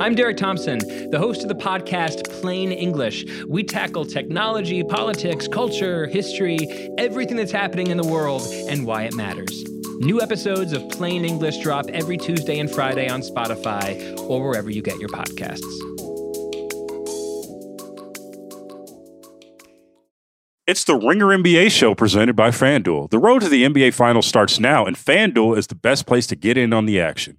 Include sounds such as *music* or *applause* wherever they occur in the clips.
I'm Derek Thompson, the host of the podcast Plain English. We tackle technology, politics, culture, history, everything that's happening in the world, and why it matters. New episodes of Plain English drop every Tuesday and Friday on Spotify or wherever you get your podcasts. It's the Ringer NBA show presented by FanDuel. The road to the NBA Finals starts now, and FanDuel is the best place to get in on the action.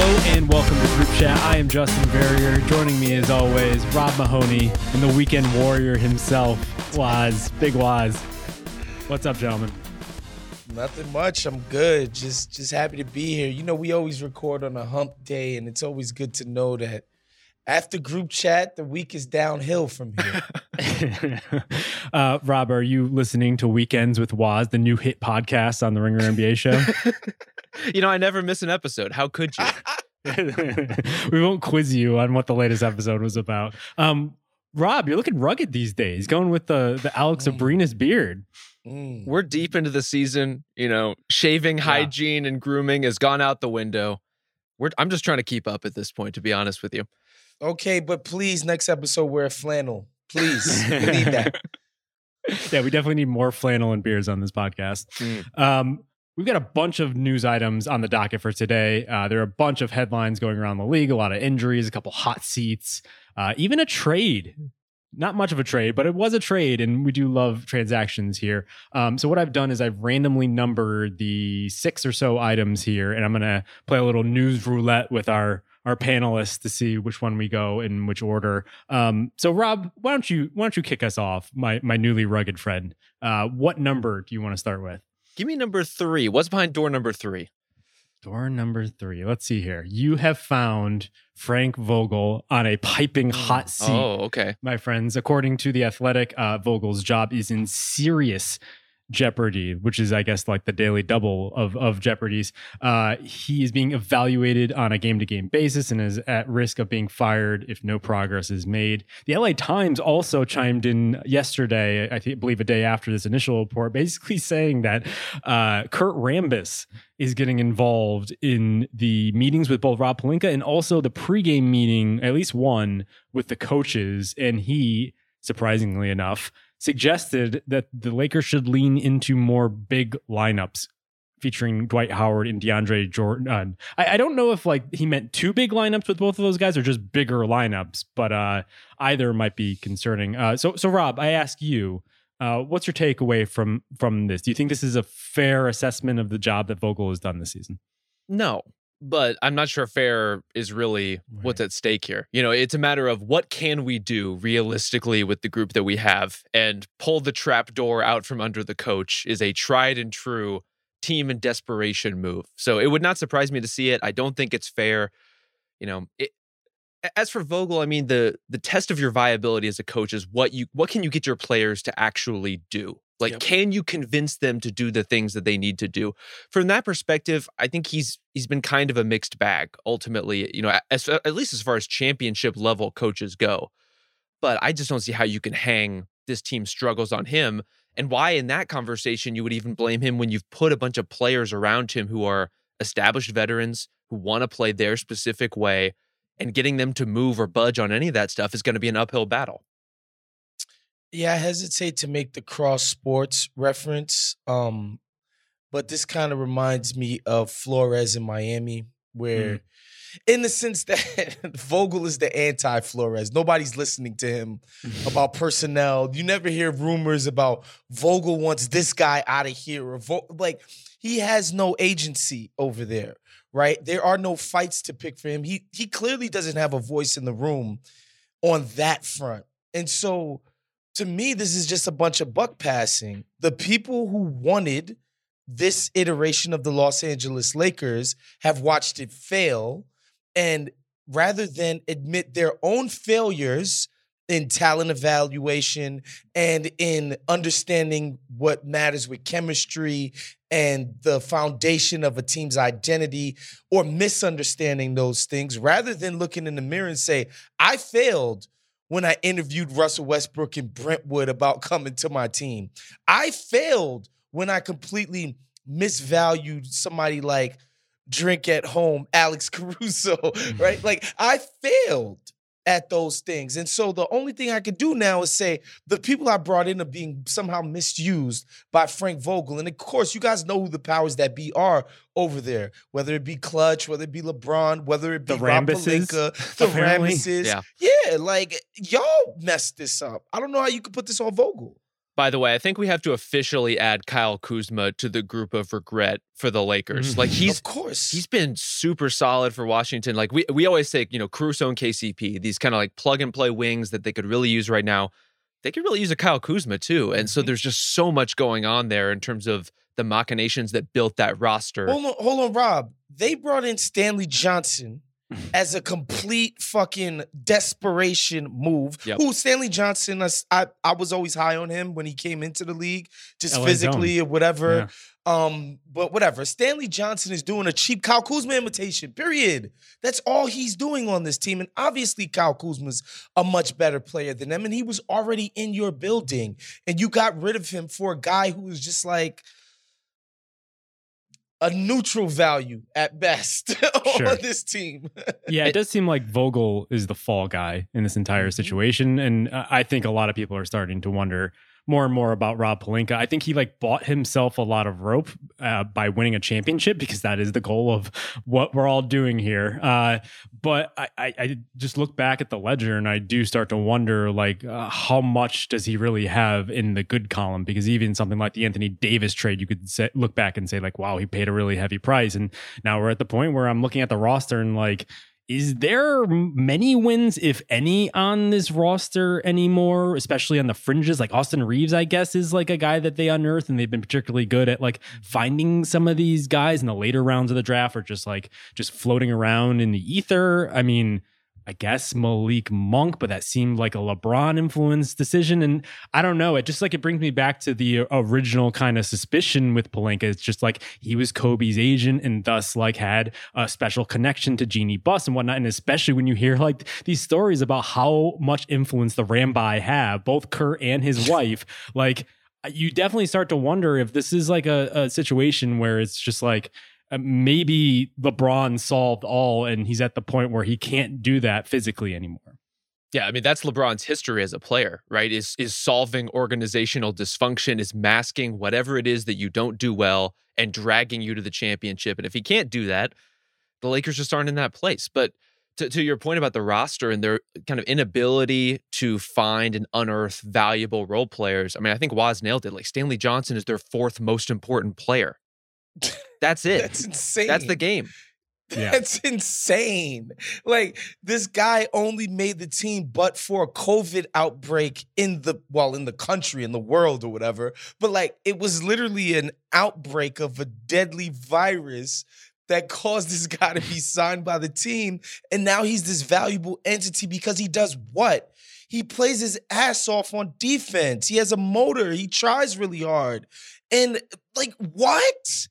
Hello and welcome to Group Chat. I am Justin Verrier. Joining me as always, Rob Mahoney and the weekend warrior himself, Wos, Big Wos. What's up, gentlemen? Nothing much. I'm good. Just just happy to be here. You know, we always record on a hump day, and it's always good to know that after group chat, the week is downhill from here. *laughs* *laughs* uh, Rob, are you listening to Weekends with Wos, the new hit podcast on the Ringer NBA show? *laughs* *laughs* you know, I never miss an episode. How could you? *laughs* *laughs* we won't quiz you on what the latest episode was about. Um, Rob, you're looking rugged these days, going with the the Alex mm. Abrines beard. Mm. We're deep into the season. You know, shaving yeah. hygiene and grooming has gone out the window. We're, I'm just trying to keep up at this point, to be honest with you. Okay, but please, next episode, wear flannel. Please, we need that. yeah, we definitely need more flannel and beers on this podcast. Mm. Um, We've got a bunch of news items on the docket for today. Uh, there are a bunch of headlines going around the league, a lot of injuries, a couple hot seats, uh, even a trade. Not much of a trade, but it was a trade, and we do love transactions here. Um, so, what I've done is I've randomly numbered the six or so items here, and I'm going to play a little news roulette with our our panelists to see which one we go in which order. Um, so, Rob, why don't you why don't you kick us off, my my newly rugged friend? Uh, what number do you want to start with? Give me number three. What's behind door number three? Door number three. Let's see here. You have found Frank Vogel on a piping hmm. hot seat. Oh, okay. My friends, according to The Athletic, uh, Vogel's job is in serious Jeopardy, which is, I guess, like the daily double of of Jeopardy's. Uh, he is being evaluated on a game to game basis and is at risk of being fired if no progress is made. The LA Times also chimed in yesterday, I think, believe a day after this initial report, basically *laughs* saying that uh, Kurt Rambis is getting involved in the meetings with both Rob Pelinka and also the pregame meeting, at least one, with the coaches, and he surprisingly enough suggested that the Lakers should lean into more big lineups featuring Dwight Howard and DeAndre Jordan. Uh, I, I, don't know if like he meant two big lineups with both of those guys or just bigger lineups, but uh, either might be concerning. Uh, so, so Rob, I ask you, uh, what's your takeaway from from this? Do you think this is a fair assessment of the job that Vogel has done this season? No, but I'm not sure fair is really what's at stake here. You know, it's a matter of what can we do realistically with the group that we have and pull the trap door out from under the coach is a tried and true team and desperation move. So it would not surprise me to see it. I don't think it's fair. You know, it, as for Vogel, I mean the the test of your viability as a coach is what you what can you get your players to actually do. Like, Yep. can you convince them to do the things that they need to do? From that perspective, I think he's he's been kind of a mixed bag. Ultimately, you know, as, at least as far as championship level coaches go. But I just don't see how you can hang this team struggles on him, and why in that conversation you would even blame him when you've put a bunch of players around him who are established veterans who want to play their specific way, and getting them to move or budge on any of that stuff is going to be an uphill battle. Yeah, I hesitate to make the cross sports reference. Um, but this kind of reminds me of Flores in Miami, where in the sense *laughs* that Vogel is the anti Flores. Nobody's listening to him *laughs* about personnel. You never hear rumors about Vogel wants this guy out of here or Vo- like he has no agency over there, right? There are no fights to pick for him. He he clearly doesn't have a voice in the room on that front. And so to me, this is just a bunch of buck passing. The people who wanted this iteration of the Los Angeles Lakers have watched it fail. And rather than admit their own failures in talent evaluation and in understanding what matters with chemistry and the foundation of a team's identity or misunderstanding those things, rather than looking in the mirror and say, I failed when I interviewed Russell Westbrook and Brentwood about coming to my team. I failed when I completely misvalued somebody like drink at home, *laughs* Alex Caruso, mm. right? Like I failed at those things. And so the only thing I could do now is say the people I brought in are being somehow misused by Frank Vogel. And of course, you guys know who the powers that be are over there, whether it be Clutch, whether it be LeBron, whether it be The Rob Rambuses, Pelinka, *laughs* the apparently. Rambuses. Yeah. yeah, like y'all messed this up. I don't know how you could put this on Vogel. By the way, I think we have to officially add Kyle Kuzma to the group of regret for the Lakers. Like he's of course. he's been super solid for Washington. Like we we always say, you know, Caruso and KCP, these kind of like plug and play wings that they could really use right now. They could really use a Kyle Kuzma too. And so Mhm. there's just so much going on there in terms of the machinations that built that roster. Hold on, hold on, Rob. They brought in Stanley Johnson *laughs* as a complete fucking desperation move. Yep. Who Stanley Johnson? I, I I was always high on him when he came into the league, just LA physically or whatever. Um, but whatever. Stanley Johnson is doing a cheap Kyle Kuzma imitation. Period. That's all he's doing on this team. And obviously, Kyle Kuzma's a much better player than them. And he was already in your building, and you got rid of him for a guy who was just like a neutral value at best *laughs* Sure. on this team. *laughs* Yeah, it does seem like Vogel is the fall guy in this entire Mhm. situation, and uh, I think a lot of people are starting to wonder more and more about Rob Pelinka. I think he like bought himself a lot of rope uh, by winning a championship because that is the goal of what we're all doing here. Uh, but I, I, I just look back at the ledger and I do start to wonder like uh, how much does he really have in the good column? Because even something like the Anthony Davis trade, you could say, look back and say like, wow, he paid a really heavy price, and now we're at the point where I'm looking at the roster and like is there many wins, if any, on this roster anymore, especially on the fringes? Like Austin Reaves, I guess, is like a guy that they unearthed, and they've been particularly good at like finding some of these guys in the later rounds of the draft or just like just floating around in the ether. I mean, I guess Malik Monk, but that seemed like a LeBron influenced decision. And I don't know. It just like it brings me back to the original kind of suspicion with Pelinka. It's just like he was Kobe's agent and thus like had a special connection to Jeanie Buss and whatnot. And especially when you hear like these stories about how much influence the Rambi have, both Kurt and his *laughs* wife, like you definitely start to wonder if this is like a, a situation where it's just like Uh, maybe LeBron solved all and he's at the point where he can't do that physically anymore. Yeah, I mean that's LeBron's history as a player, right? Is is solving organizational dysfunction, is masking whatever it is that you don't do well and dragging you to the championship. And if he can't do that, the Lakers just aren't in that place. But to, to your point about the roster and their kind of inability to find and unearth valuable role players, I mean, I think Wos nailed it. Like Stanley Johnson is their fourth most important player. That's it. That's insane. That's the game. *laughs* Yeah. That's insane. Like this guy only made the team but for a COVID outbreak in the well in the country in the world or whatever. But like it was literally an outbreak of a deadly virus that caused this *laughs* guy to be signed by the team and now he's this valuable entity because he does what? He plays his ass off on defense. He has a motor. He tries really hard. And like, what?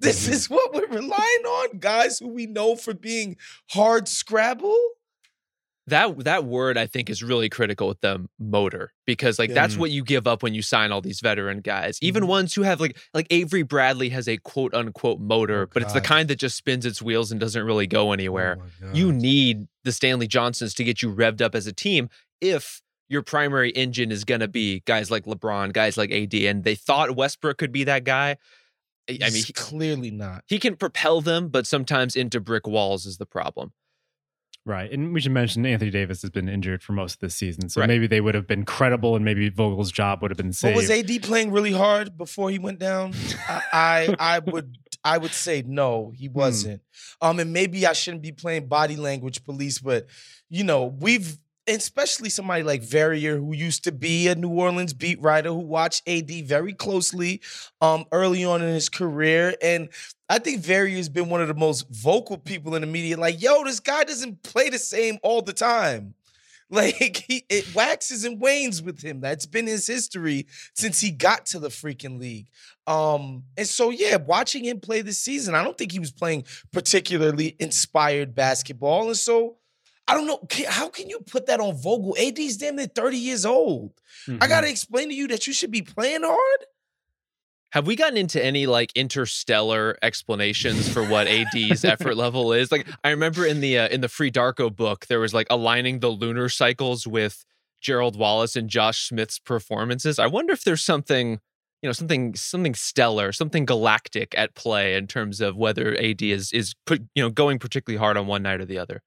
This Mhm. is what we're relying on, guys who we know for being hard scrabble. that that word I think is really critical with the motor because like Yeah. that's what you give up when you sign all these veteran guys. Even Mhm. ones who have like like Avery Bradley has a quote unquote motor, Oh, but it's the kind that just spins its wheels and doesn't really go anywhere. Oh you need the Stanley Johnsons to get you revved up as a team if your primary engine is going to be guys like LeBron, guys like AD and they thought Westbrook could be that guy. I I mean he, clearly not. he can propel them, but sometimes into brick walls is the problem. Right. And we should mention Anthony Davis has been injured for most of this season. So Right. maybe they would have been credible and maybe Vogel's job would have been But saved. was AD playing really hard before he went down? I, I *laughs* I would I would say no, he wasn't. Um, and maybe I shouldn't be playing body language police, but you know, we've especially somebody like Verrier, who used to be a New Orleans beat writer who watched AD very closely um early on in his career. And I think Verrier has been one of the most vocal people in the media, like, yo, this guy doesn't play the same all the time. *laughs* Like he it waxes and wanes with him. That's been his history since he got to the freaking league. Um, and so yeah, watching him play this season, I don't think he was playing particularly inspired basketball. And so I don't know. How can you put that on Vogel? AD's damn near 30 years old. I Mhm. gotta explain to you that you should be playing hard. Have we gotten into any like interstellar explanations for what AD's effort *laughs* level is? Like I remember in the uh, in the Free Darko book there was like aligning the lunar cycles with Gerald Wallace and Josh Smith's performances. I wonder if there's something, you know, something something stellar, something galactic at play in terms of whether AD is is put, you know, going particularly hard on one night or the other.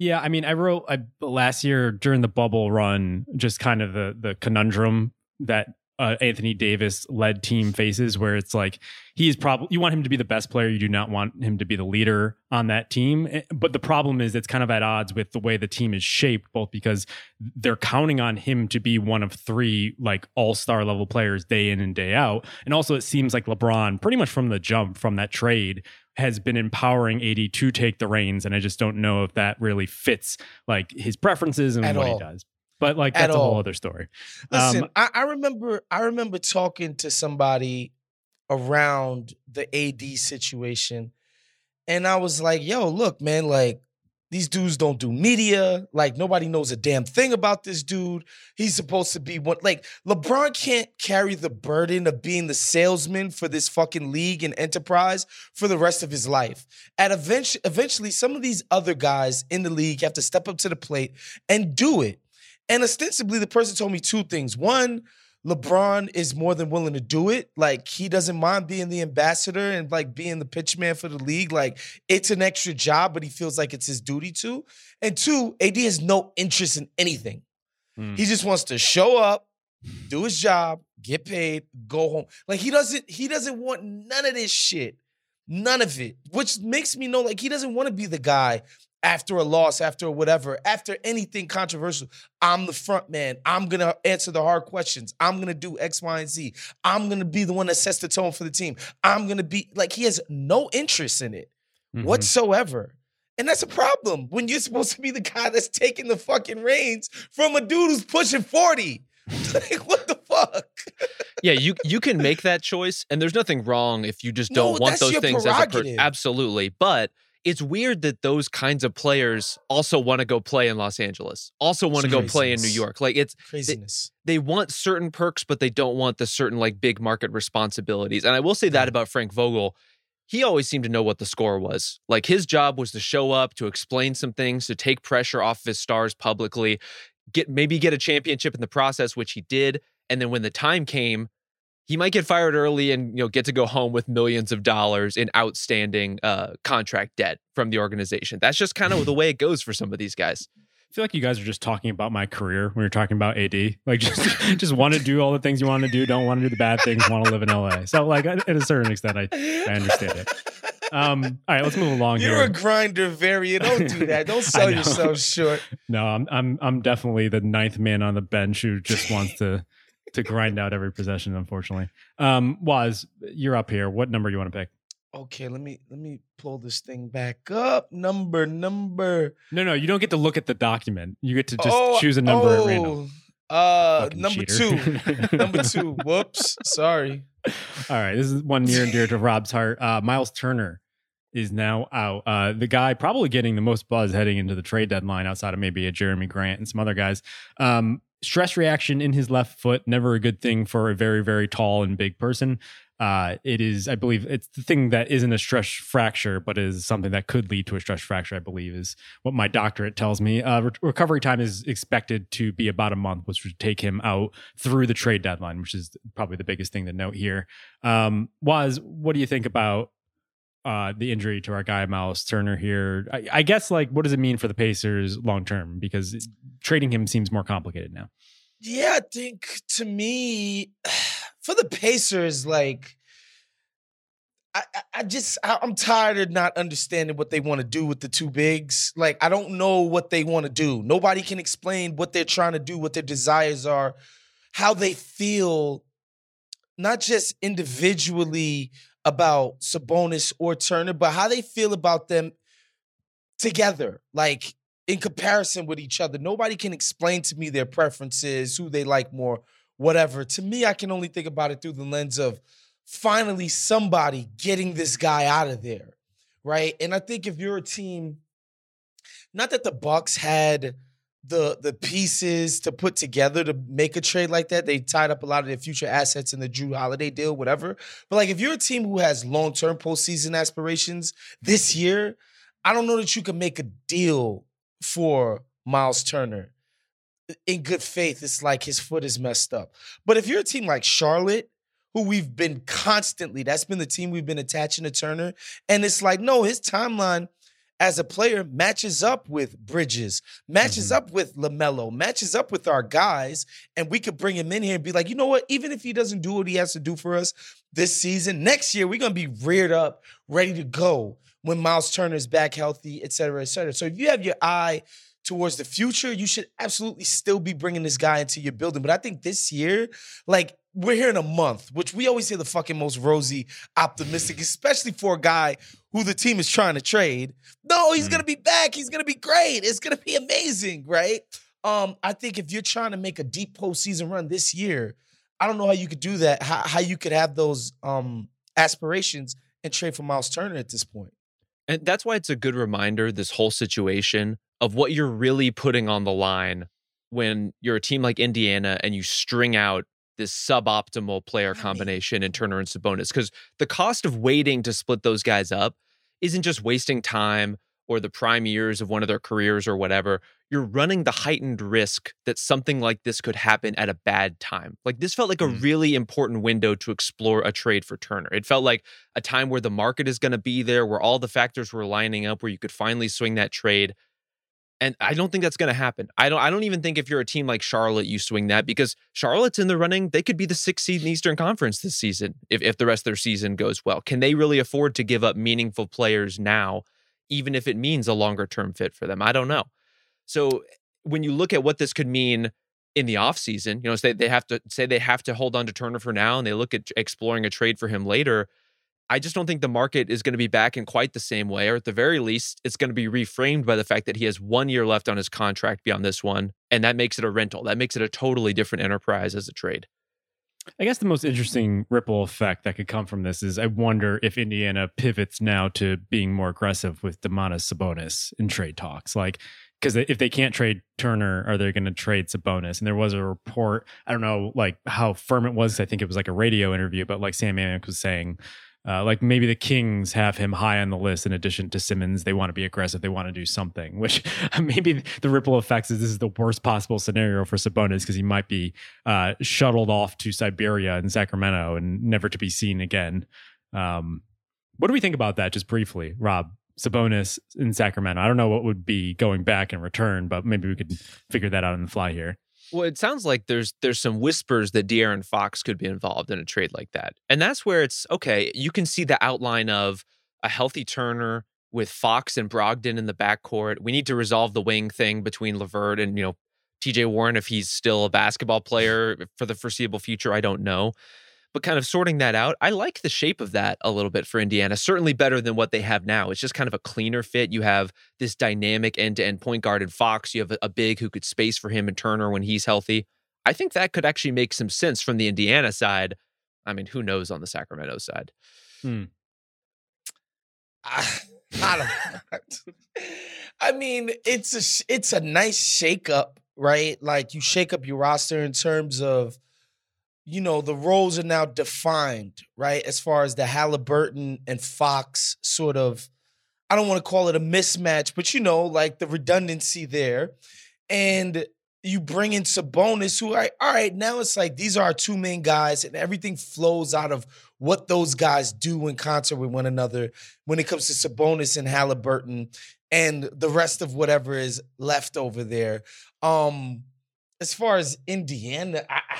Yeah, I mean, I wrote I, last year during the bubble run, just kind of the the conundrum that uh, Anthony Davis led team faces, where it's like he's probably you want him to be the best player, you do not want him to be the leader on that team. Eh, But the problem is it's kind of at odds with the way the team is shaped, both because they're counting on him to be one of three like all star level players day in and day out, and also it seems like LeBron, pretty much from the jump from that trade, has been empowering AD to take the reins, and I just don't know if that really fits like his preferences and At what all. he does. But like At that's a whole other story. Listen, Um, I, I remember I remember talking to somebody around the AD situation, and I was like, yo, look, man, like these dudes don't do media. Like nobody knows a damn thing about this dude. He's supposed to be what like LeBron can't carry the burden of being the salesman for this fucking league and enterprise for the rest of his life. At eventually, eventually, some of these other guys in the league have to step up to the plate and do it. And ostensibly, the person told me two things. One, LeBron is more than willing to do it. Like he doesn't mind being the ambassador and like being the pitch man for the league. Like it's an extra job, but he feels like it's his duty to. And two, AD has no interest in anything. Hmm. He just wants to show up, do his job, get paid, go home. Like he doesn't, he doesn't want none of this shit. None of it. Which makes me know like he doesn't want to be the guy after a loss, after whatever, after anything controversial. I'm the front man. I'm gonna answer the hard questions. I'm gonna do X, Y, and Z. I'm gonna be the one that sets the tone for the team. I'm gonna be like he has no interest in it mhm. whatsoever. And that's a problem when you're supposed to be the guy that's taking the fucking reins from a dude who's pushing 40. *laughs* like, what the fuck? yeah, you you can make that choice, and there's nothing wrong if you just don't want those things as a per- absolutely. But it's weird that those kinds of players also want to go play in Los Angeles, also want to go play in New. York. Like it's Craziness. they want certain perks, but they don't want the certain like big market responsibilities. And I will say that about Frank Vogel. He always seemed to know what the score was. Like his job was to show up, to explain some things, to take pressure off of his stars publicly, get maybe get a championship in the process, which he did. And then when the time came, he might get fired early and you know get to go home with millions of dollars in outstanding uh, contract debt from the organization. That's just kind of the way it goes for some of these guys. I feel like you guys are just talking about my career when you're talking about AD. Like just *laughs* just want to do all the things you want to do, don't want to do the bad things, want to live in LA. So like at a certain extent, I I understand it. Um, all right, let's move along here. You're here. a grinder variant. Don't do that. Don't *laughs* sell yourself short. No, I'm I'm I'm definitely the ninth man on the bench who just wants to to grind out every possession. Unfortunately, um, was you're up here. What number you want to pick? Okay, let me let me pull this thing back up. Number number. No, no, you don't get to look at the document. You get to just Oh, choose a number at random. oh, Uh, Fucking number cheater. two. number *laughs* two. Whoops. Sorry. All right, this is one near and dear to Rob's heart. Uh, Miles Turner is now out. Uh, the guy probably getting the most buzz heading into the trade deadline, outside of maybe a Jerami Grant and some other guys. Um, stress reaction in his left foot, never a good thing for a very, very tall and big person. Uh, it is, I believe, it's the thing that isn't a stress fracture, but is something that could lead to a stress fracture. I believe is what my doctorate tells me. Uh, re- recovery time is expected to be about a month, which would take him out through the trade deadline, which is probably the biggest thing to note here. Um, was what do you think about uh, the injury to our guy Miles Turner here? I, I guess like what does it mean for the Pacers long term? Because trading him seems more complicated now. Yeah, I think to me, *sighs* for the Pacers, like I, I- just I, I'm tired of not understanding what they want to do with the two bigs. Like I don't know what they want to do. Nobody can explain what they're trying to do, what their desires are, how they feel, not just individually about Sabonis or Turner, but how they feel about them together. Like in comparison with each other. Nobody can explain to me their preferences, who they like more, whatever. To me, I can only think about it through the lens of finally somebody getting this guy out of there, right? And I think if you're a team, not that the Bucks had the the pieces to put together to make a trade like that. They tied up a lot of their future assets in the Jrue Holiday deal, whatever. But like if you're a team who has long-term postseason aspirations this year, I don't know that you can make a deal for Miles Turner in good faith. It's like his foot is messed up. But if you're a team like Charlotte, who we've been constantly, that's been the team we've been attaching to Turner. And it's like, no, his timeline as a player matches up with Bridges, matches mm-hmm. up with LaMelo, matches up with our guys. And we could bring him in here and be like, you know what? Even if he doesn't do what he has to do for us this season, next year, we're going to be reared up, ready to go when Miles Turner's back healthy, et cetera, et cetera. So if you have your eye towards the future, you should absolutely still be bringing this guy into your building. But I think this year, like, we're here in a month, which we always hear the fucking most rosy, optimistic, especially for a guy who the team is trying to trade. No, he's gonna be back. He's gonna be great. It's gonna be amazing, right? Um, I think if you're trying to make a deep postseason run this year, I don't know how you could do that. How, how you could have those um aspirations and trade for Miles Turner at this point. And that's why it's a good reminder, this whole situation of what you're really putting on the line when you're a team like Indiana and you string out this suboptimal player combination in Turner and Sabonis. Because the cost of waiting to split those guys up isn't just wasting time or the prime years of one of their careers or whatever. You're running the heightened risk that something like this could happen at a bad time. Like this felt like a Mm. really important window to explore a trade for Turner. It felt like a time where the market is going to be there, where all the factors were lining up, where you could finally swing that trade. And I don't think that's going to happen. I don't. I don't even think if you're a team like Charlotte, you swing that because Charlotte's in the running. They could be the sixth seed in the Eastern Conference this season if if the rest of their season goes well. Can they really afford to give up meaningful players now, even if it means a longer term fit for them? I don't know. So when you look at what this could mean in the offseason, you know, say they have to say they have to hold on to Turner for now and they look at exploring a trade for him later. I just don't think the market is going to be back in quite the same way, or at the very least, it's going to be reframed by the fact that he has one year left on his contract beyond this one. And that makes it a rental. That makes it a totally different enterprise as a trade. I guess the most interesting ripple effect that could come from this is I wonder if Indiana pivots now to being more aggressive with Domantas Sabonis in trade talks. Like, because if they can't trade Turner, are they going to trade Sabonis? And there was a report, I don't know, like how firm it was. I think it was like a radio interview, but like Sam Amick was saying, uh, like maybe the Kings have him high on the list in addition to Simmons. They want to be aggressive. They want to do something, *laughs* which *laughs* maybe the ripple effects is this is the worst possible scenario for Sabonis because he might be uh, shuttled off to Siberia and Sacramento and never to be seen again. Um, what do we think about that, just briefly, Rob? Sabonis in Sacramento. I don't know what would be going back in return, but maybe we could figure that out on the fly here. Well, it sounds like there's there's some whispers that De'Aaron Fox could be involved in a trade like that, and that's where it's okay. You can see the outline of a healthy Turner with Fox and Brogdon in the backcourt. We need to resolve the wing thing between LeVert and you know T.J. Warren if he's still a basketball player for the foreseeable future. I don't know, But kind of sorting that out, I like the shape of that a little bit for Indiana. Certainly better than what they have now. It's just kind of a cleaner fit. You have this dynamic end to end point guard in Fox. You have a, a big who could space for him and Turner when he's healthy. I think that could actually make some sense from the Indiana side. I mean, who knows on the Sacramento side? Hmm. I, *sighs* I don't. *laughs* I mean, it's a it's a nice shakeup, right? Like you shake up your roster in terms of, you know, the roles are now defined, right? As far as the Halliburton and Fox sort of, I don't want to call it a mismatch, but you know, like the redundancy there, and you bring in Sabonis, who are all right. Now it's like these are our two main guys, and everything flows out of what those guys do in concert with one another when it comes to Sabonis and Halliburton and the rest of whatever is left over there. Um, as far as Indiana, I, I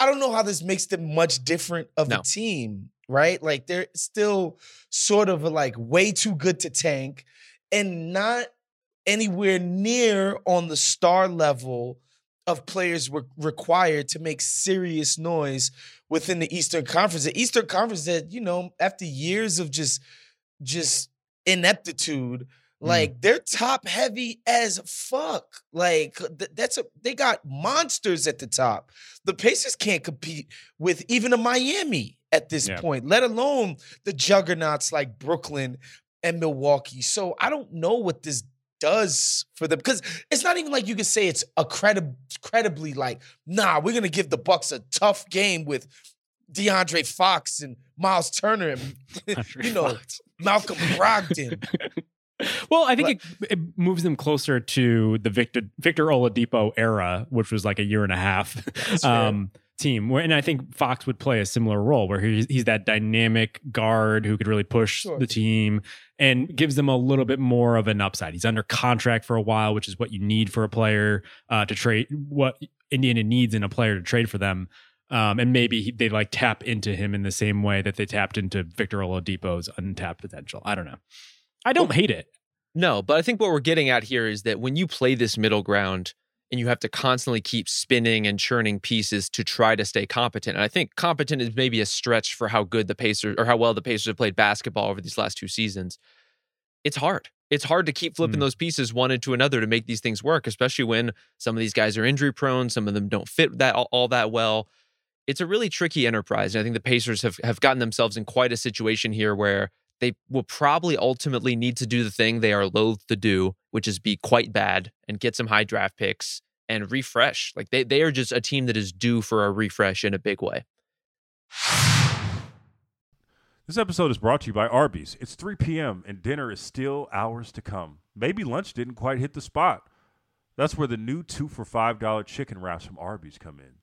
don't know how this makes them much different of No. a team, right? Like they're still sort of like way too good to tank and not anywhere near on the star level of players were required to make serious noise within the Eastern Conference. The Eastern Conference that, you know, after years of just just ineptitude, Hmm. like they're top heavy as fuck. Like th- that's a they got monsters at the top. The Pacers can't compete with even a Miami at this Yeah. point, let alone the juggernauts like Brooklyn and Milwaukee. So I don't know what this does for them because it's not even like you can say it's a credi- credibly like, nah, we're gonna give the Bucks a tough game with DeAndre Fox and Miles Turner and *laughs* you know Malcolm Brogdon. *laughs* well, I think it, it moves them closer to the Victor Victor Oladipo era, which was like a year and a half *laughs* um, team. And I think Fox would play a similar role, where he's, he's that dynamic guard who could really push Sure. the team and gives them a little bit more of an upside. He's under contract for a while, which is what you need for a player uh, to trade. What Indiana needs in a player to trade for them. Um, and maybe he, they like tap into him in the same way that they tapped into Victor Oladipo's untapped potential. I don't know. I don't hate it. No, but I think what we're getting at here is that when you play this middle ground and you have to constantly keep spinning and churning pieces to try to stay competent, and I think competent is maybe a stretch for how good the Pacers or how well the Pacers have played basketball over these last two seasons. It's hard. It's hard to keep flipping Mm. those pieces one into another to make these things work, especially when some of these guys are injury prone, some of them don't fit that all, all that well. It's a really tricky enterprise. And I think the Pacers have, have gotten themselves in quite a situation here where they will probably ultimately need to do the thing they are loath to do, which is be quite bad and get some high draft picks and refresh. Like they they are just a team that is due for a refresh in a big way. This episode is brought to you by Arby's. It's 3 p.m. and dinner is still hours to come. Maybe lunch didn't quite hit the spot. That's where the new two for $5 chicken wraps from Arby's come in.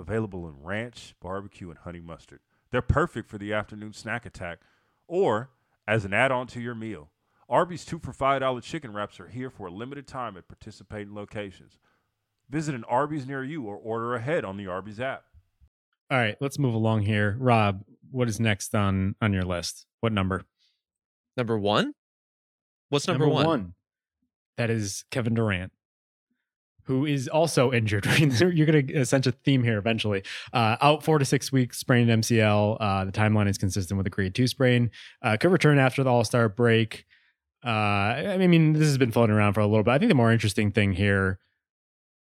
Available in ranch, barbecue, and honey mustard. They're perfect for the afternoon snack attack or as an add on to your meal. Arby's two for $5 chicken wraps are here for a limited time at participating locations. Visit an Arby's near you or order ahead on the Arby's app. All right, let's move along here. Rob, what is next on on your list? What number? Number one? What's number, one? That is Kevin Durant, who is also injured. *laughs* You're going to sense a theme here eventually. Uh, out four to six weeks, sprained MCL. Uh, the timeline is consistent with a grade two sprain. Uh, could return after the All Star break. Uh, I mean, this has been floating around for a little bit. I think the more interesting thing here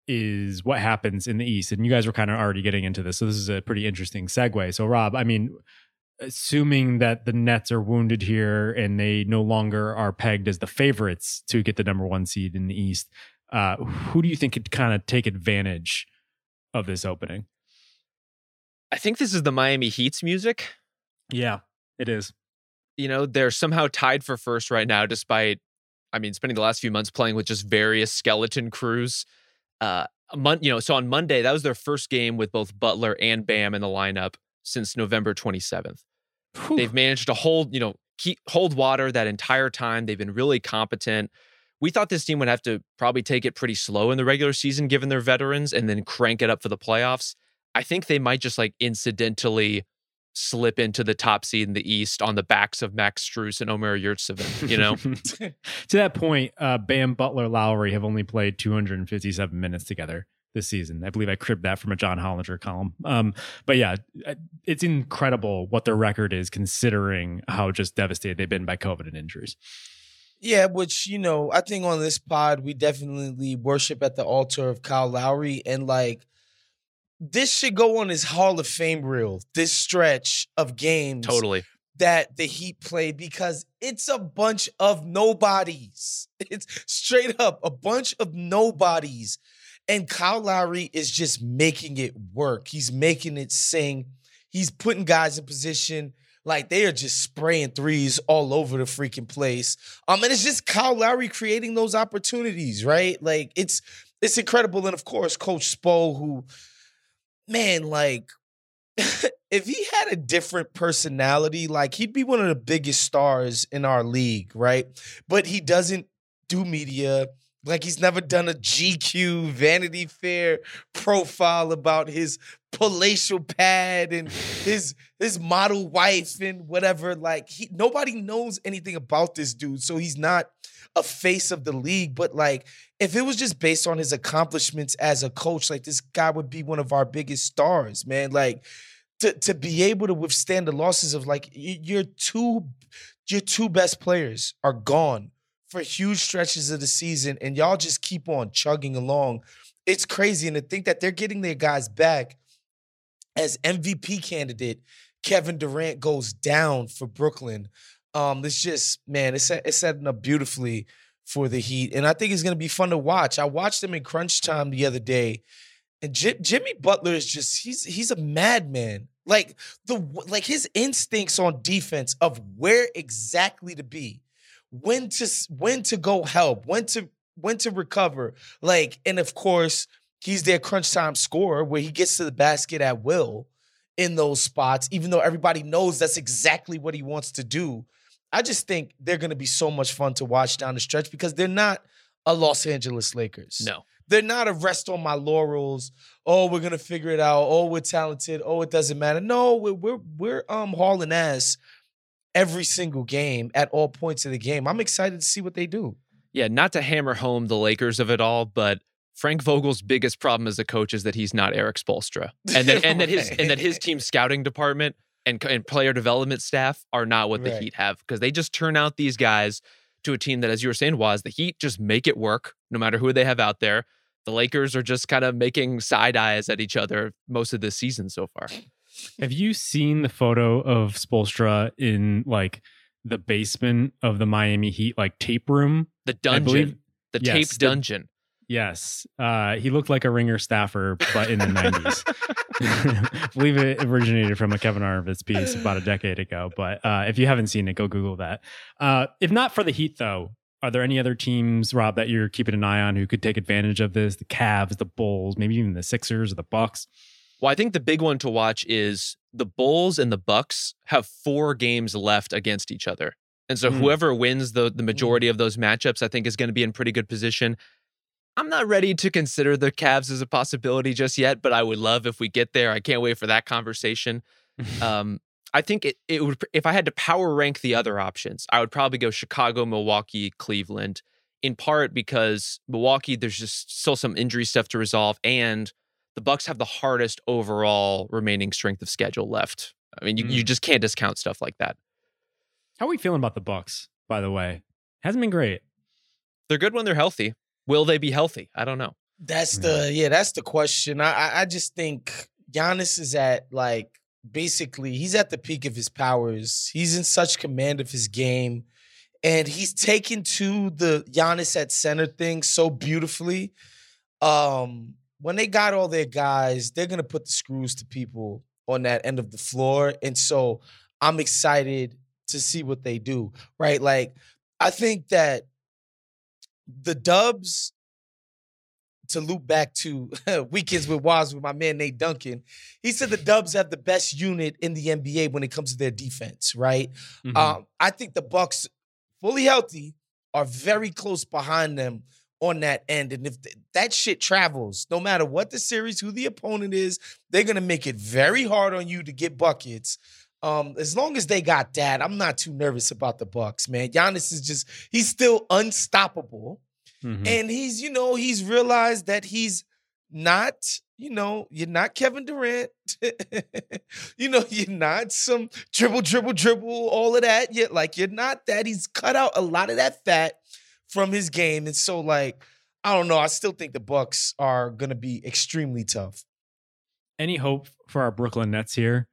is what happens in the East. And you guys were kind of already getting into this. So this is a pretty interesting segue. So, Rob, I mean, assuming that the Nets are wounded here and they no longer are pegged as the favorites to get the number one seed in the East, uh, who do you think could kind of take advantage of this opening? I think this is the Miami Heat's music. Yeah, it is. You know, they're somehow tied for first right now, despite, I mean, spending the last few months playing with just various skeleton crews. Uh, mon- you know, so on Monday, that was their first game with both Butler and Bam in the lineup since November 27th. They've managed to hold, you know, keep hold water that entire time. They've been really competent. We thought this team would have to probably take it pretty slow in the regular season, given their veterans, and then crank it up for the playoffs. I think they might just like incidentally slip into the top seed in the East on the backs of Max Strus and Omer Yurtseven. You know, *laughs* to that point, uh, Bam Butler Lowry have only played 257 minutes together. this season. I believe I cribbed that from a John Hollinger column. Um, but yeah, it's incredible what their record is considering how just devastated they've been by COVID and injuries. Yeah, which, you know, I think on this pod, we definitely worship at the altar of Kyle Lowry. And like, this should go on his Hall of Fame reel, this stretch of games. Totally. That the Heat played because it's a bunch of nobodies. *laughs* It's straight up a bunch of nobodies and Kyle Lowry is just making it work. He's making it sing. He's putting guys in position like they are just spraying threes all over the freaking place. Um, and it's just Kyle Lowry creating those opportunities, right? Like it's it's incredible. And of course, Coach Spo, who, man, like *laughs* if he had a different personality, like he'd be one of the biggest stars in our league, right? But he doesn't do media. Like he's never done a GQ Vanity Fair profile about his palatial pad and his his model wife and whatever. Like he nobody knows anything about this dude, so he's not a face of the league. But like, if it was just based on his accomplishments as a coach, like this guy would be one of our biggest stars, man. Like to to be able to withstand the losses of like your two your two best players are gone for huge stretches of the season, and y'all just keep on chugging along. It's crazy. And to think that they're getting their guys back as MVP candidate, Kevin Durant goes down for Brooklyn. Um, it's just, man, it's, it's setting up beautifully for the Heat. And I think it's going to be fun to watch. I watched them in crunch time the other day. And Jimmy Butler is just he's he's a madman. Like the like his instincts on defense of where exactly to be when to when to go help, when to when to recover. Like, and of course, he's their crunch time scorer where he gets to the basket at will in those spots, even though everybody knows that's exactly what he wants to do. I just think they're going to be so much fun to watch down the stretch because they're not a Los Angeles Lakers. No. They're not a rest on my laurels. Oh, we're gonna figure it out. Oh, we're talented. Oh, it doesn't matter. No, we're we're, we're um hauling ass every single game at all points of the game. I'm excited to see what they do. Yeah, not to hammer home the Lakers of it all, but Frank Vogel's biggest problem as a coach is that he's not Erik Spoelstra, and that and that his and that his *laughs* team scouting department and, and player development staff are not what the right. Heat have because they just turn out these guys to a team that, as you were saying, was the Heat just make it work no matter who they have out there. The Lakers are just kind of making side eyes at each other most of this season so far. Have you seen the photo of Spoelstra in like the basement of the Miami Heat like tape room? The dungeon. the yes, tape dungeon. The, yes. Uh, he looked like a ringer staffer, but in the 90s. I *laughs* *laughs* believe it originated from a Kevin Arnovitz piece about a decade ago. But uh, if you haven't seen it, go Google that. Uh, if not for the Heat, though, are there any other teams, Rob, that you're keeping an eye on who could take advantage of this? The Cavs, the Bulls, maybe even the Sixers or the Bucks? Well, I think the big one to watch is the Bulls and the Bucks have four games left against each other. And so mm. whoever wins the the mm. majority of those matchups, I think is going to be in pretty good position. I'm not ready to consider the Cavs as a possibility just yet, but I would love if we get there. I can't wait for that conversation. *laughs* um, I think it, it would if I had to power rank the other options, I would probably go Chicago, Milwaukee, Cleveland, in part because Milwaukee, there's just still some injury stuff to resolve, and the Bucks have the hardest overall remaining strength of schedule left. I mean, you, mm. you just can't discount stuff like that. How are we feeling about the Bucks, by the way? Hasn't been great. They're good when they're healthy. Will they be healthy? I don't know. That's the yeah, that's the question. I I just think Giannis is at like basically he's at the peak of his powers. He's in such command of his game. And he's taken to the Giannis at center thing so beautifully. Um, when they got all their guys, they're gonna put the screws to people on that end of the floor. And so I'm excited to see what they do. Right. Like, I think that the dubs, to loop back to *laughs* weekends with Wos with my man Nate Duncan, he said the Dubs have the best unit in the NBA when it comes to their defense, right? Mm-hmm. Um, I think the Bucks, fully healthy, are very close behind them on that end. And if th- that shit travels, no matter what the series, who the opponent is, they're gonna make it very hard on you to get buckets. Um, as long as they got that, I'm not too nervous about the Bucks, man. Giannis is just he's still unstoppable. Mm-hmm. And he's, you know, he's realized that he's not, you know, you're not Kevin Durant. *laughs* you know, you're not some dribble, dribble, dribble, all of that. Yet, like, you're not that. He's cut out a lot of that fat from his game. And so, like, I don't know. I still think the Bucks are gonna be extremely tough. Any hope for our Brooklyn Nets here?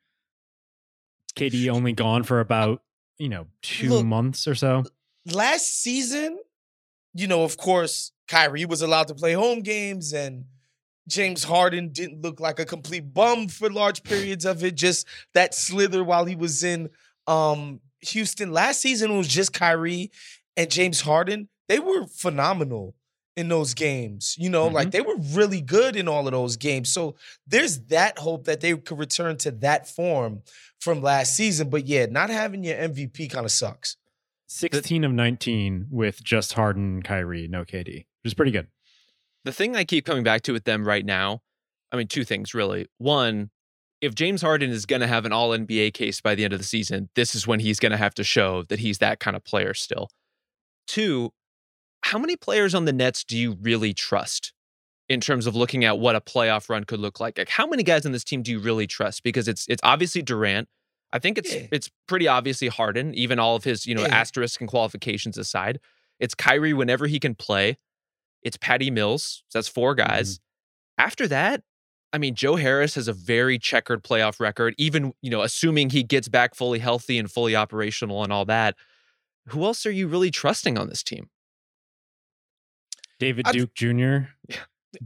KD only gone for about, you know, two Look, months or so. Last season, you know, of course, Kyrie was allowed to play home games and James Harden didn't look like a complete bum for large periods of it. Just that slither while he was in um, Houston. Last season was just Kyrie and James Harden. They were phenomenal in those games. You know, like mm-hmm. they were really good in all of those games. So there's that hope that they could return to that form from last season. But yeah, not having your MVP kind of sucks. 16 of 19 with just Harden and Kyrie, no KD, which is pretty good. The thing I keep coming back to with them right now, I mean, two things really. One, if James Harden is going to have an all NBA case by the end of the season, this is when he's going to have to show that he's that kind of player still. Two, how many players on the Nets do you really trust in terms of looking at what a playoff run could look like? Like how many guys on this team do you really trust? Because it's it's obviously Durant. I think it's Yeah. it's pretty obviously Harden, even all of his, you know, Yeah. asterisk and qualifications aside. It's Kyrie whenever he can play. It's Patty Mills. So that's four mm-hmm. guys. After that, I mean, Joe Harris has a very checkered playoff record, even, you know, assuming he gets back fully healthy and fully operational and all that. Who else are you really trusting on this team? David I- Duke Jr.,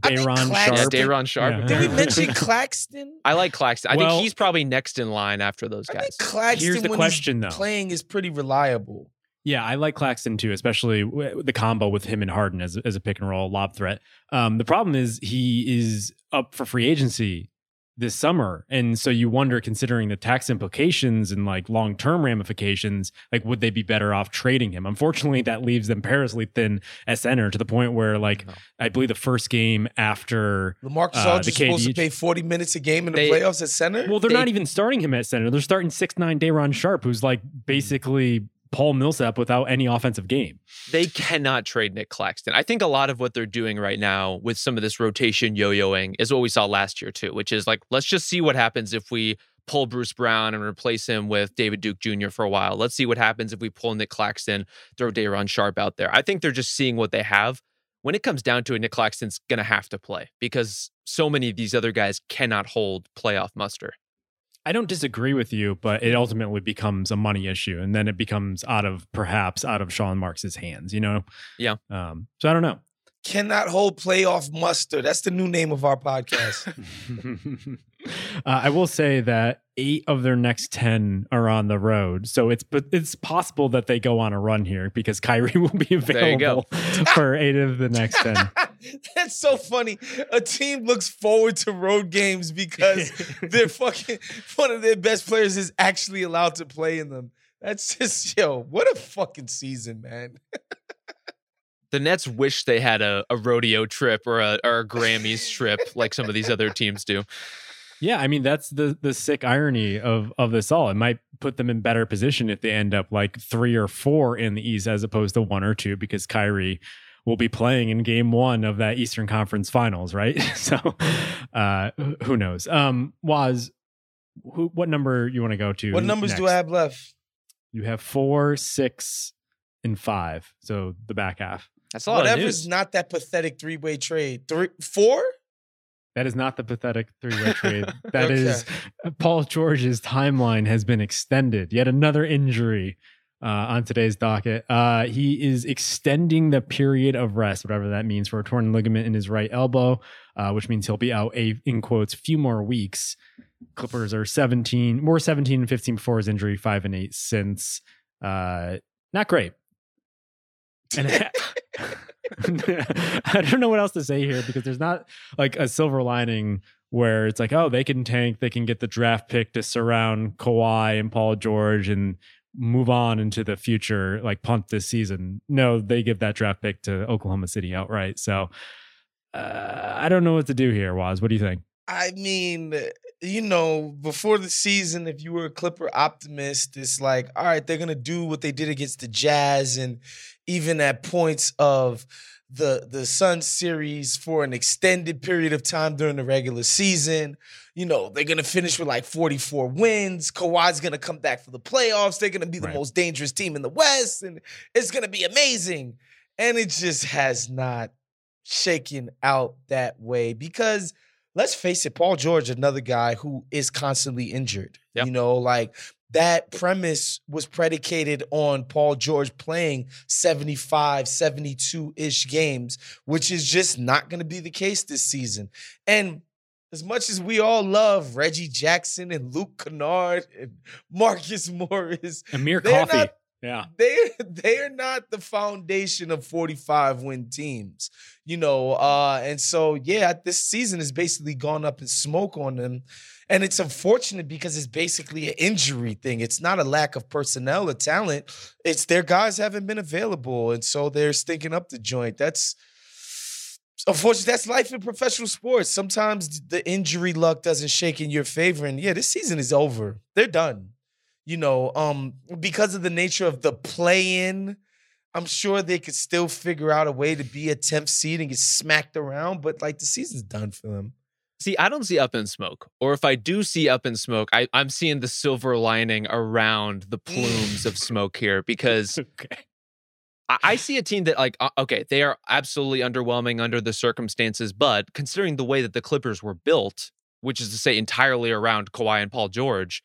I Dayron Claxton- Yeah, Sharpe. Day'Ron Sharpe. Yeah. Did we *laughs* mention Claxton? I like Claxton. I Well- think he's probably next in line after those I guys. think Claxton, Here's the when question, he's though. playing is pretty reliable. Yeah, I like Claxton too, especially the combo with him and Harden as, as a pick and roll lob threat. Um, the problem is he is up for free agency this summer. And so you wonder, considering the tax implications and like long term ramifications, like would they be better off trading him? Unfortunately, that leaves them perilously thin at center to the point where, like, No. I believe the first game after. Lamarcus Uh, Aldridge the is supposed to KD play 40 minutes a game in the They- playoffs at center. Well, they're They- not even starting him at center. They're starting six nine Day'Ron Sharpe, who's like basically Paul Millsap without any offensive game. they cannot trade Nick Claxton. I think a lot of what they're doing right now with some of this rotation yo-yoing is what we saw last year too, which is like let's just see what happens if we pull Bruce Brown and replace him with David Duke Jr. for a while. Let's see what happens if we pull Nick Claxton, throw Day'Ron Sharpe out there. I think they're just seeing what they have. When it comes down to it, Nick Claxton's going to have to play because so many of these other guys cannot hold playoff muster. I don't disagree with you, but it ultimately becomes a money issue, and then it becomes out of perhaps out of Sean Marks's hands. You know? Yeah. Um, so I don't know. Cannot hold playoff muster. That's the new name of our podcast. *laughs* *laughs* uh, I will say that eight of their next ten are on the road, so it's but it's possible that they go on a run here because Kyrie *laughs* will be There you go. available for eight of the next ten. *laughs* That's so funny. A team looks forward to road games because *laughs* their fucking one of their best players is actually allowed to play in them. That's just yo, what a fucking season, man. *laughs* The Nets wish they had a, a rodeo trip or a, or a Grammys trip like some of these other teams do. Yeah, I mean that's the the sick irony of of this all. It might put them in better position if they end up like three or four in the East as opposed to one or two because Kyrie will be playing in game one of that Eastern Conference Finals, right? *laughs* so uh who knows? Um Wos, who what number you want to go to? What numbers do? I have left? You have four, six, and five. So the back half. That's a lot of Whatever's not that pathetic three way trade. Three, four? That is not the pathetic three-way trade. *laughs* That Okay. is Paul George's timeline has been extended. Yet another injury uh, on today's docket. Uh, he is extending the period of rest, whatever that means, for a torn ligament in his right elbow, uh, which means he'll be out a in quotes few more weeks. Clippers are 17, more 17 and 15 before his injury, five and eight since. Uh, not great. And *laughs* I don't know what else to say here because there's not like a silver lining where it's like, oh, they can tank, they can get the draft pick to surround Kawhi and Paul George and move on into the future, like punt this season. No, they give that draft pick to Oklahoma City outright. So uh, I don't know what to do here, Wos. What do you think? I mean, you know, before the season, if you were a Clipper optimist, it's like, all right, they're gonna do what they did against the Jazz, and even at points of the the Sun series for an extended period of time during the regular season. You know, they're gonna finish with like 44 wins. Kawhi's gonna come back for the playoffs. They're gonna be the Right. most dangerous team in the West, and it's gonna be amazing. And it just has not shaken out that way because let's face it, Paul George, another guy who is constantly injured. Yep. You know, like that premise was predicated on Paul George playing 75, 72 ish games, which is just not going to be the case this season. And as much as we all love Reggie Jackson and Luke Kennard and *laughs* Marcus Morris, Amir Coffey. not- yeah. they *laughs* they are not the foundation of 45 win teams you know uh and so yeah this season has basically gone up in smoke on them and it's unfortunate because it's basically an injury thing it's not a lack of personnel or talent it's their guys haven't been available and so they're stinking up the joint that's Unfortunately, that's life in professional sports. Sometimes the injury luck doesn't shake in your favor. And yeah, this season is over. They're done you know, um, because of the nature of the play-in, I'm sure they could still figure out a way to be a 10th seed and get smacked around, but like the season's done for them. See, I don't see up in smoke. Or if I do see up in smoke, I, I'm seeing the silver lining around the plumes of *laughs* smoke here because Okay. I, I see a team that, like, uh, okay, they are absolutely underwhelming under the circumstances, but considering the way that the Clippers were built, which is to say entirely around Kawhi and Paul George,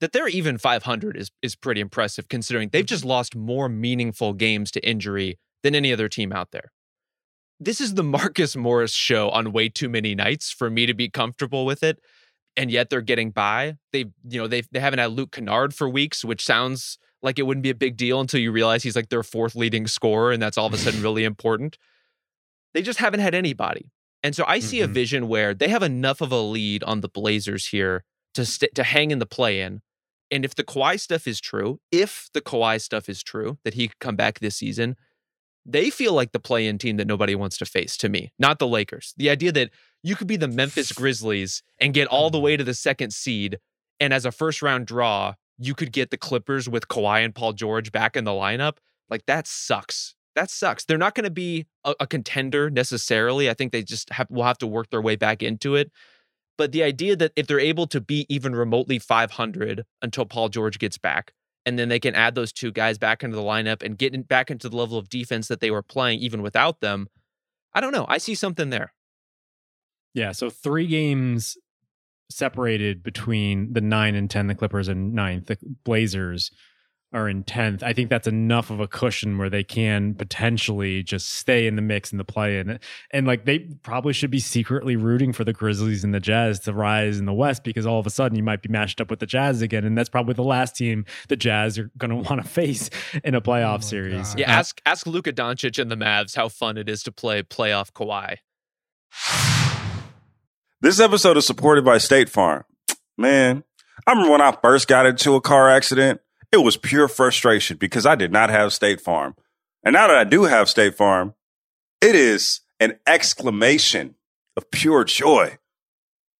that they're even 500 is is pretty impressive considering they've just lost more meaningful games to injury than any other team out there. This is the *laughs* Marcus Morris show on way too many nights for me to be comfortable with it. And yet they're getting by. They, you know, they they haven't had Luke Kennard for weeks, which sounds like it wouldn't be a big deal until you realize he's like their fourth leading scorer, and that's all of a sudden *laughs* really important. They just haven't had anybody. And so I see a Mhm. vision where they have enough of a lead on the Blazers here to st- to hang in the play in. And if the Kawhi stuff is true, if the Kawhi stuff is true that he could come back this season, they feel like the play in team that nobody wants to face to me, not the Lakers. The idea that you could be the Memphis *laughs* Grizzlies and get all the way to the second seed, and as a first round draw, you could get the Clippers with Kawhi and Paul George back in the lineup. Like that sucks. That sucks. They're not going to be a, a contender necessarily. I think they just have, will have to work their way back into it. But the idea that if they're able to be even remotely 500 until Paul George gets back, and then they can add those two guys back into the lineup and get in, back into the level of defense that they were playing even without them, I don't know. I see something there. Yeah. So three games separated between the nine and 10, the Clippers, and ninth. The Blazers are in 10th. I think that's enough of a cushion where they can potentially just stay in the mix in the play. And, and like they probably should be secretly rooting for the Grizzlies and the Jazz to rise in the West because all of a sudden you might be matched up with the Jazz again. And that's probably the last team the Jazz are going *laughs* to want to face in a playoff oh my series. God. Yeah, ask ask Luka Doncic and the Mavs how fun it is to play playoff Kawhi. *sighs* This episode is supported by State Farm. Man, I remember when I first got into a car accident, it was pure frustration because I did not have State Farm. And now that I do have State Farm, it is an exclamation of pure joy.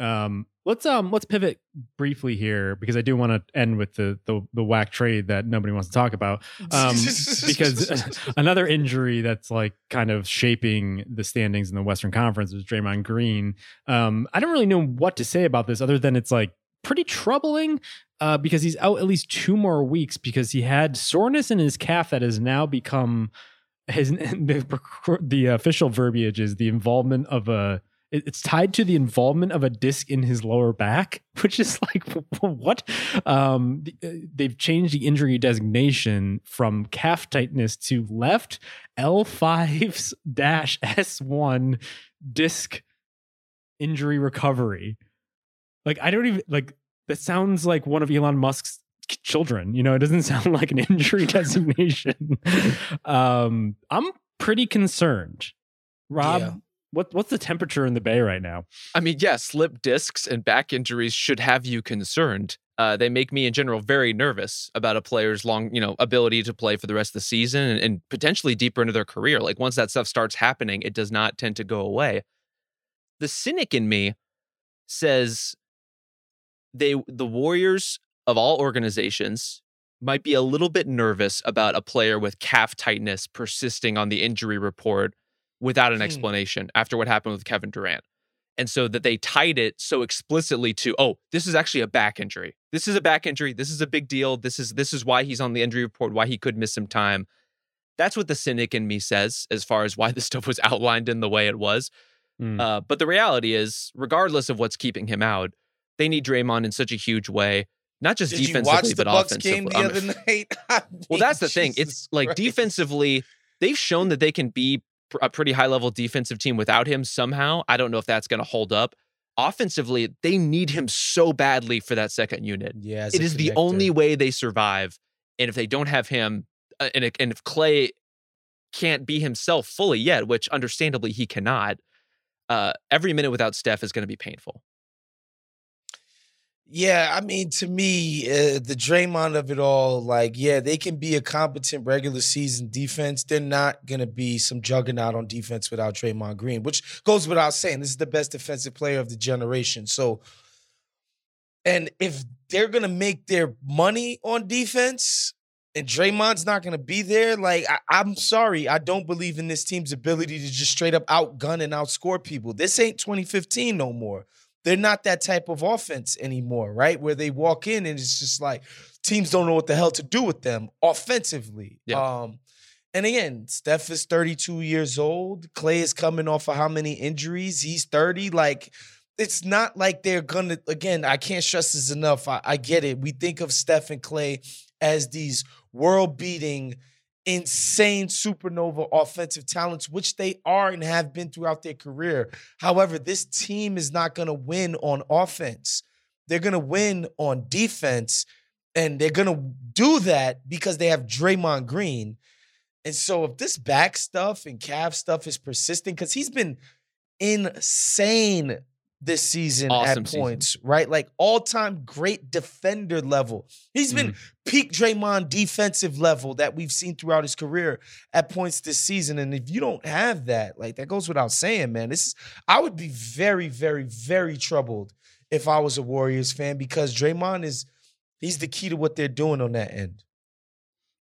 Um, Let's um let's pivot briefly here because I do want to end with the the the whack trade that nobody wants to talk about. Um, *laughs* because *laughs* another injury that's like kind of shaping the standings in the Western Conference is Draymond Green. Um, I don't really know what to say about this other than it's like pretty troubling uh, because he's out at least two more weeks because he had soreness in his calf that has now become his *laughs* the, the official verbiage is the involvement of a it's tied to the involvement of a disc in his lower back, *laughs* which is like what? Um, uh, they've changed the injury designation from calf tightness to left L5 dash S1 disc injury recovery. Like I don't even like that sounds like one of Elon Musk's children. You know, it doesn't *laughs* sound like an injury *laughs* designation. um, I'm pretty concerned. Rob, yeah. What what's the temperature in the bay right now? I mean, yeah, slip discs and back injuries should have you concerned. Uh, they make me in general very nervous about a player's long, you know, ability to play for the rest of the season and, and potentially deeper into their career. Like once that stuff starts happening, it does not tend to go away. The cynic in me says they the Warriors of all organizations might be a little bit nervous about a player with calf tightness persisting on the injury report without an hmm. explanation after what happened with Kevin Durant. And so that they tied it so explicitly to, oh, this is actually a back injury. This is a back injury. This is a big deal. This is this is why he's on the injury report, why he could miss some time. That's what the cynic in me says as far as why this *laughs* stuff was outlined in the way it was. Mm. Uh, but the reality is, regardless of what's keeping him out, they need Draymond in such a huge way, not just Did defensively, but Bucks offensively. Game the other *laughs* night? I mean, well, *laughs* that's the Jesus thing. It's like Christ. defensively, they've shown that they can be a pretty high level defensive team without him somehow. I don't know if that's going to hold up. Offensively, they need him so badly for that second unit. Yeah, it is connector. the only way they survive. And if they don't have him, uh, and, and if Klay can't be himself fully yet, which understandably he cannot, uh, every minute without Steph is going to be painful. Yeah, I mean, to me, uh, the Draymond of it all, like, yeah, they can be a competent regular season defense. They're not going to be some juggernaut on defense without Draymond Green, which goes without saying. This is the best defensive player of the generation. So, and if they're going to make their money on defense and Draymond's not going to be there, like, I, am sorry. I don't believe in this team's ability to just straight up outgun and outscore people. This ain't 2015 no more they're not that type of offense anymore, right? Where they walk in and it's just like teams don't know what the hell to do with them offensively. Yeah. Um, and again, Steph is 32 years old. Klay is coming off of how many injuries? He's 30. Like, it's not like they're gonna again, I can't stress this enough. I, I get it. We think of Steph and Klay as these world beating insane supernova offensive talents, which they are and have been throughout their career. However, this team is not going to win on offense. They're going to win on defense, and they're going to do that because they have Draymond Green. And so, if this back stuff and calf stuff is persistent, because he's been insane this season awesome at points, season. right? Like all time great defender level. He's been mm. peak Draymond defensive level that we've seen throughout his career at points this season. And if you don't have that, like that goes without saying, man. This is I would be very, very, very troubled if I was a Warriors fan because Draymond is he's the key to what they're doing on that end.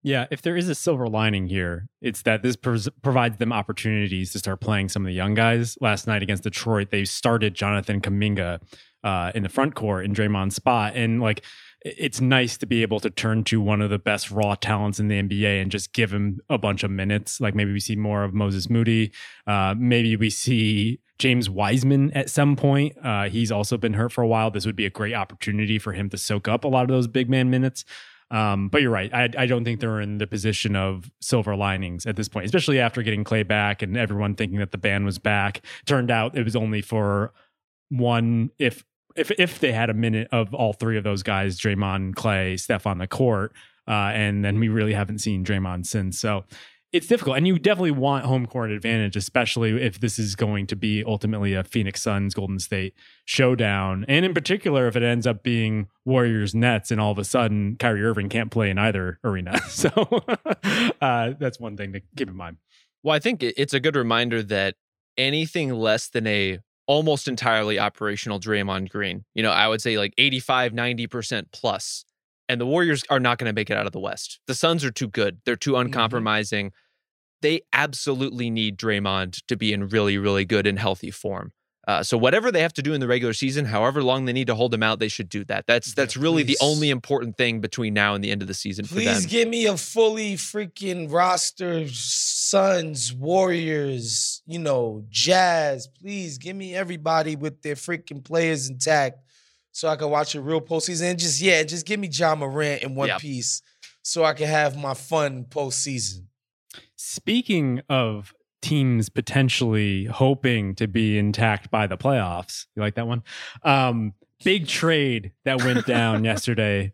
Yeah, if there is a silver lining here, it's that this pres- provides them opportunities to start playing some of the young guys. Last night against Detroit, they started Jonathan Kuminga uh, in the front court in Draymond's spot, and like it's nice to be able to turn to one of the best raw talents in the NBA and just give him a bunch of minutes. Like maybe we see more of Moses Moody. Uh, maybe we see James Wiseman at some point. Uh, he's also been hurt for a while. This would be a great opportunity for him to soak up a lot of those big man minutes. Um, but you're right. I, I don't think they're in the position of silver linings at this point, especially after getting Klay back and everyone thinking that the band was back. Turned out it was only for one, if if if they had a minute of all three of those guys, Draymond, Klay, Steph on the court, uh, and then we really haven't seen Draymond since. So it's difficult and you definitely want home court advantage especially if this is going to be ultimately a phoenix suns golden state showdown and in particular if it ends up being warriors nets and all of a sudden kyrie irving can't play in either arena *laughs* so *laughs* uh, that's one thing to keep in mind well i think it's a good reminder that anything less than a almost entirely operational Draymond Green. You know, I would say like 85, 90% plus. And the Warriors are not going to make it out of the West. The Suns are too good. They're too Mm-hmm. uncompromising. They absolutely need Draymond to be in really, really good and healthy form. Uh, so whatever they have to do in the regular season, however long they need to hold him out, they should do that. That's that's Yeah, really the only important thing between now and the end of the season for Please them. give me a fully freaking roster, Suns, Warriors, you know, Jazz. Please give me everybody with their freaking players intact so I can watch a real postseason. And just, yeah, just give me Ja Morant in one Yep. piece so I can have my fun postseason. Speaking of teams potentially hoping to be intact by the playoffs, you like that one? Um, big trade that went down *laughs* yesterday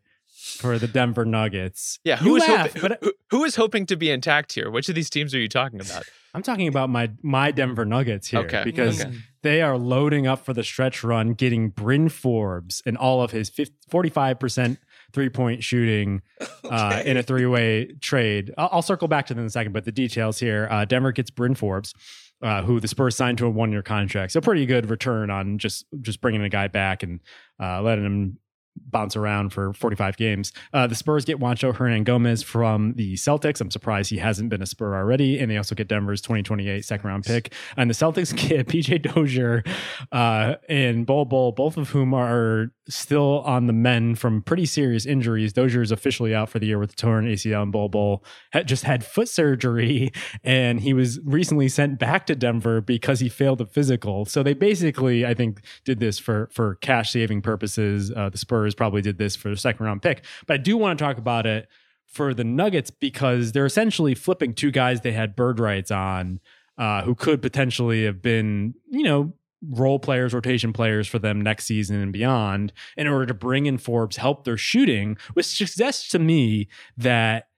for the Denver Nuggets. Yeah, you who is laugh, hoping, but who, who is hoping to be intact here? Which of these teams are you talking about? I'm talking about my my Denver Nuggets here Okay, because okay. They are loading up for the stretch run, getting Bryn Forbes and all of his 45 percent three point shooting *laughs* uh, in a three way trade. I'll, I'll circle back to them in a second, but the details here: uh, Denver gets Bryn Forbes. Uh, who the Spurs signed to a one year contract, so pretty good return on just just bringing a guy back and uh, letting him bounce around for 45 games. Uh, the Spurs get Juancho Hernangomez from the Celtics. I'm surprised he hasn't been a Spur already. And they also get Denver's 2028 second round pick. And the Celtics *laughs* get PJ Dozier uh, and Bol Bol, both of whom are still on the men from pretty serious injuries. Dozier is officially out for the year with torn ACL, and Bol had just had foot surgery. *laughs* And he was recently sent back to Denver because he failed a physical. So they basically, I think, did this for for cash saving purposes. Uh, the Spurs probably did this for the second round pick. But I do want to talk about it for the Nuggets because they're essentially flipping two guys they had bird rights on, uh, who could potentially have been, you know, role players, rotation players for them next season and beyond, in order to bring in Forbes, help their shooting, which suggests to me that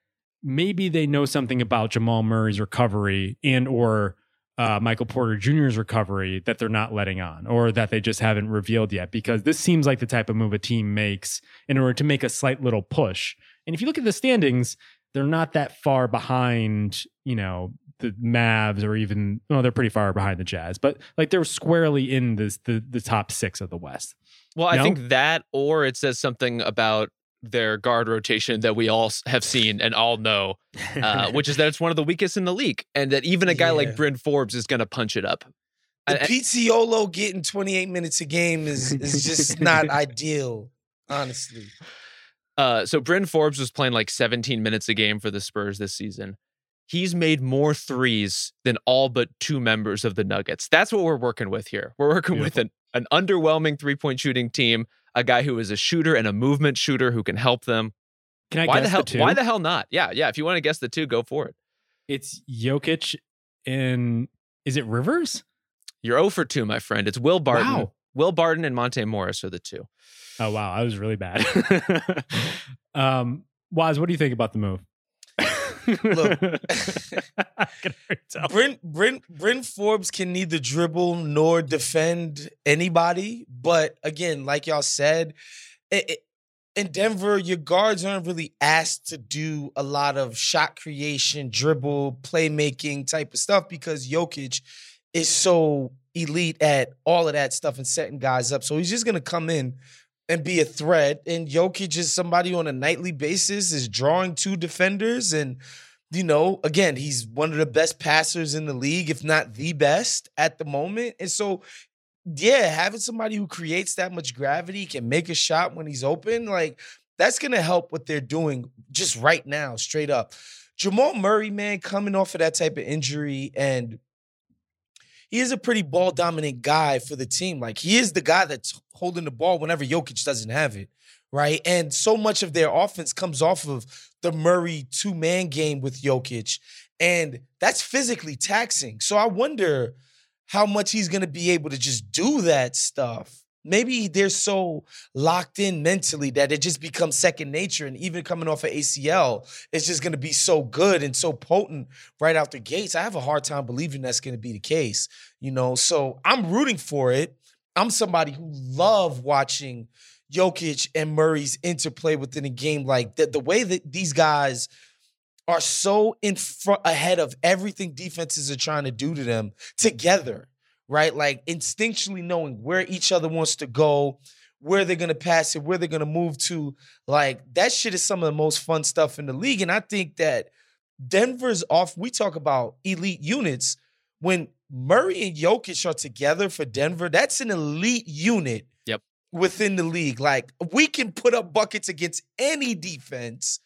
maybe they know something about Jamal Murray's recovery and or uh, Michael Porter Jr.'s recovery that they're not letting on, or that they just haven't revealed yet. Because this seems like the type of move a team makes in order to make a slight little push. And if you look at the standings, they're not that far behind, you know, the Mavs or even well, they're pretty far behind the Jazz, but like they're squarely in this the the top six of the West. Well, I think that, or it says something about their guard rotation that we all have seen and all know, uh, *laughs* which is that it's one of the weakest in the league, and that even a guy Yeah. like Bryn Forbes is going to punch it up. The I- I- Pizziolo getting 28 minutes a game is, is just not *laughs* ideal, honestly. Uh, so Bryn Forbes was playing like 17 minutes a game for the Spurs this season. He's made more threes than all but two members of the Nuggets. That's what we're working with here. We're working with an, an underwhelming three point shooting team, a guy who is a shooter and a movement shooter who can help them. Can I why guess the hell? two? why the hell not? Yeah, yeah. If you want to guess the two, go for it. It's Jokic and is it Rivers? You're 0 for 2, my friend. It's Will Barton. Wow. Will Barton and Monte Morris are the two. Oh wow, I was really bad. *laughs* *laughs* um, Wos, what do you think about the move? Look. *laughs* I *laughs* can already. Bryn, Bryn, Bryn Forbes can neither dribble nor defend anybody. But again, like y'all said, it, it- in Denver, your guards aren't really asked to do a lot of shot creation, dribble, playmaking type of stuff because Jokic is so elite at all of that stuff and setting guys up. So he's just gonna come in and be a threat. And Jokic is somebody on a nightly basis is drawing two defenders and you know, again, he's one of the best passers in the league, if not the best at the moment. And so, yeah, having somebody who creates that much gravity, can make a shot when he's open, like that's gonna help what they're doing just right now, straight up. Jamal Murray, man, coming off of that type of injury, and he is a pretty ball dominant guy for the team. Like he is the guy that's holding the ball whenever Jokic doesn't have it right? And so much of their offense comes off of the Murray two man game with Jokic, and that's physically taxing. So I wonder how much he's going to be able to just do that stuff. Maybe they're so locked in mentally that it just becomes second nature. And even coming off of ACL, it's just going to be so good and so potent right out the gates. I have a hard time believing that's going to be the case, you know? So I'm rooting for it. I'm somebody who love watching Jokic and Murray's interplay within a game like that. The way that these guys are so in front ahead of everything defenses are trying to do to them together, right? Like instinctually knowing where each other wants to go, where they're gonna pass it, where they're gonna move to. Like that shit is some of the most fun stuff in the league. And I think that Denver's off. We talk about elite units. When Murray and Jokic are together for Denver, that's an elite unit Yep. within the league. Like we can put up buckets against any defense.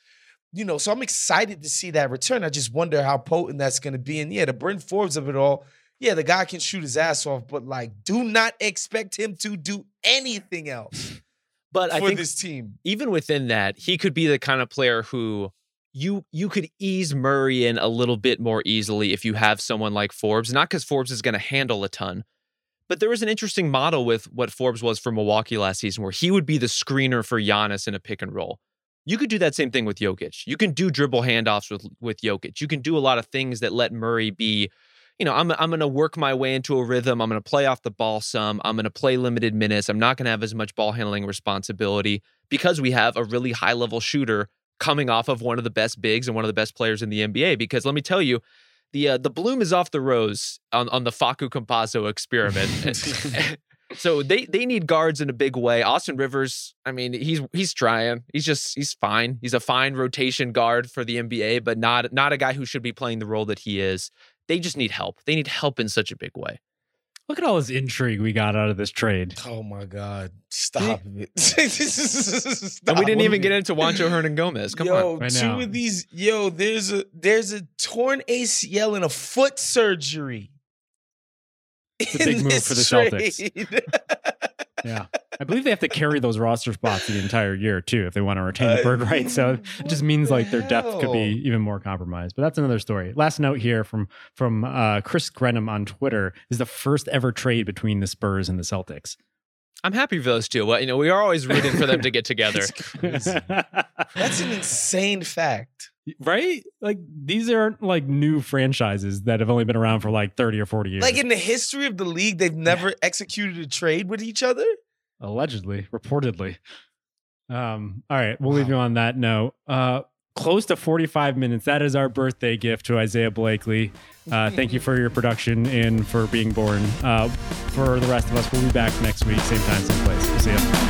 You know, so I'm excited to see that return. I just wonder how potent that's going to be. And yeah, the Bryn Forbes of it all, yeah, the guy can shoot his ass off, but like, do not expect him to do anything else *laughs* But I for think this team. even within that, he could be the kind of player who you you could ease Murray in a little bit more easily if you have someone like Forbes. Not because Forbes is going to handle a ton, but there was an interesting model with what Forbes was for Milwaukee last season, where he would be the screener for Giannis in a pick and roll. You could do that same thing with Jokic. You can do dribble handoffs with with Jokic. You can do a lot of things that let Murray be. You know, I'm I'm going to work my way into a rhythm. I'm going to play off the ball some. I'm going to play limited minutes. I'm not going to have as much ball handling responsibility because we have a really high level shooter coming off of one of the best bigs and one of the best players in the NBA. Because let me tell you, the uh, the bloom is off the rose on, on the Facu Campazzo experiment. *laughs* *laughs* so they they need guards in a big way. Austin Rivers, I mean, he's he's trying. He's just he's fine. He's a fine rotation guard for the NBA, but not not a guy who should be playing the role that he is. They just need help. They need help in such a big way. Look at all this intrigue we got out of this trade. Oh my God. Stop it. *laughs* And we didn't even get into Juancho Hernangomez. Come yo, on. right two now. of these, yo, there's a there's a torn ACL and a foot surgery. It's a big in move this for the Celtics. *laughs* Yeah. I believe they have to carry those roster spots the entire year too if they want to retain the Uh, bird right. So it *laughs* just means what like the their depth could be even more compromised. But that's another story. Last note here from from uh, Chris Grenham on Twitter is the first ever trade between the Spurs and the Celtics. I'm happy for those two. But you know, we are always rooting for them to get *laughs* together. That's. *laughs* That's an insane fact. right? Like these aren't like new franchises that have only been around for like 30 or 40 years. Like in the history of the league, they've never executed a trade with each other. Allegedly, reportedly. Um, all right, we'll leave you on that note. Uh, close to 45 minutes. That is our birthday gift to Isaiah Blakely. Uh, thank you for your production and for being born. Uh, for the rest of us, we'll be back next week, same time, same place. We'll see you.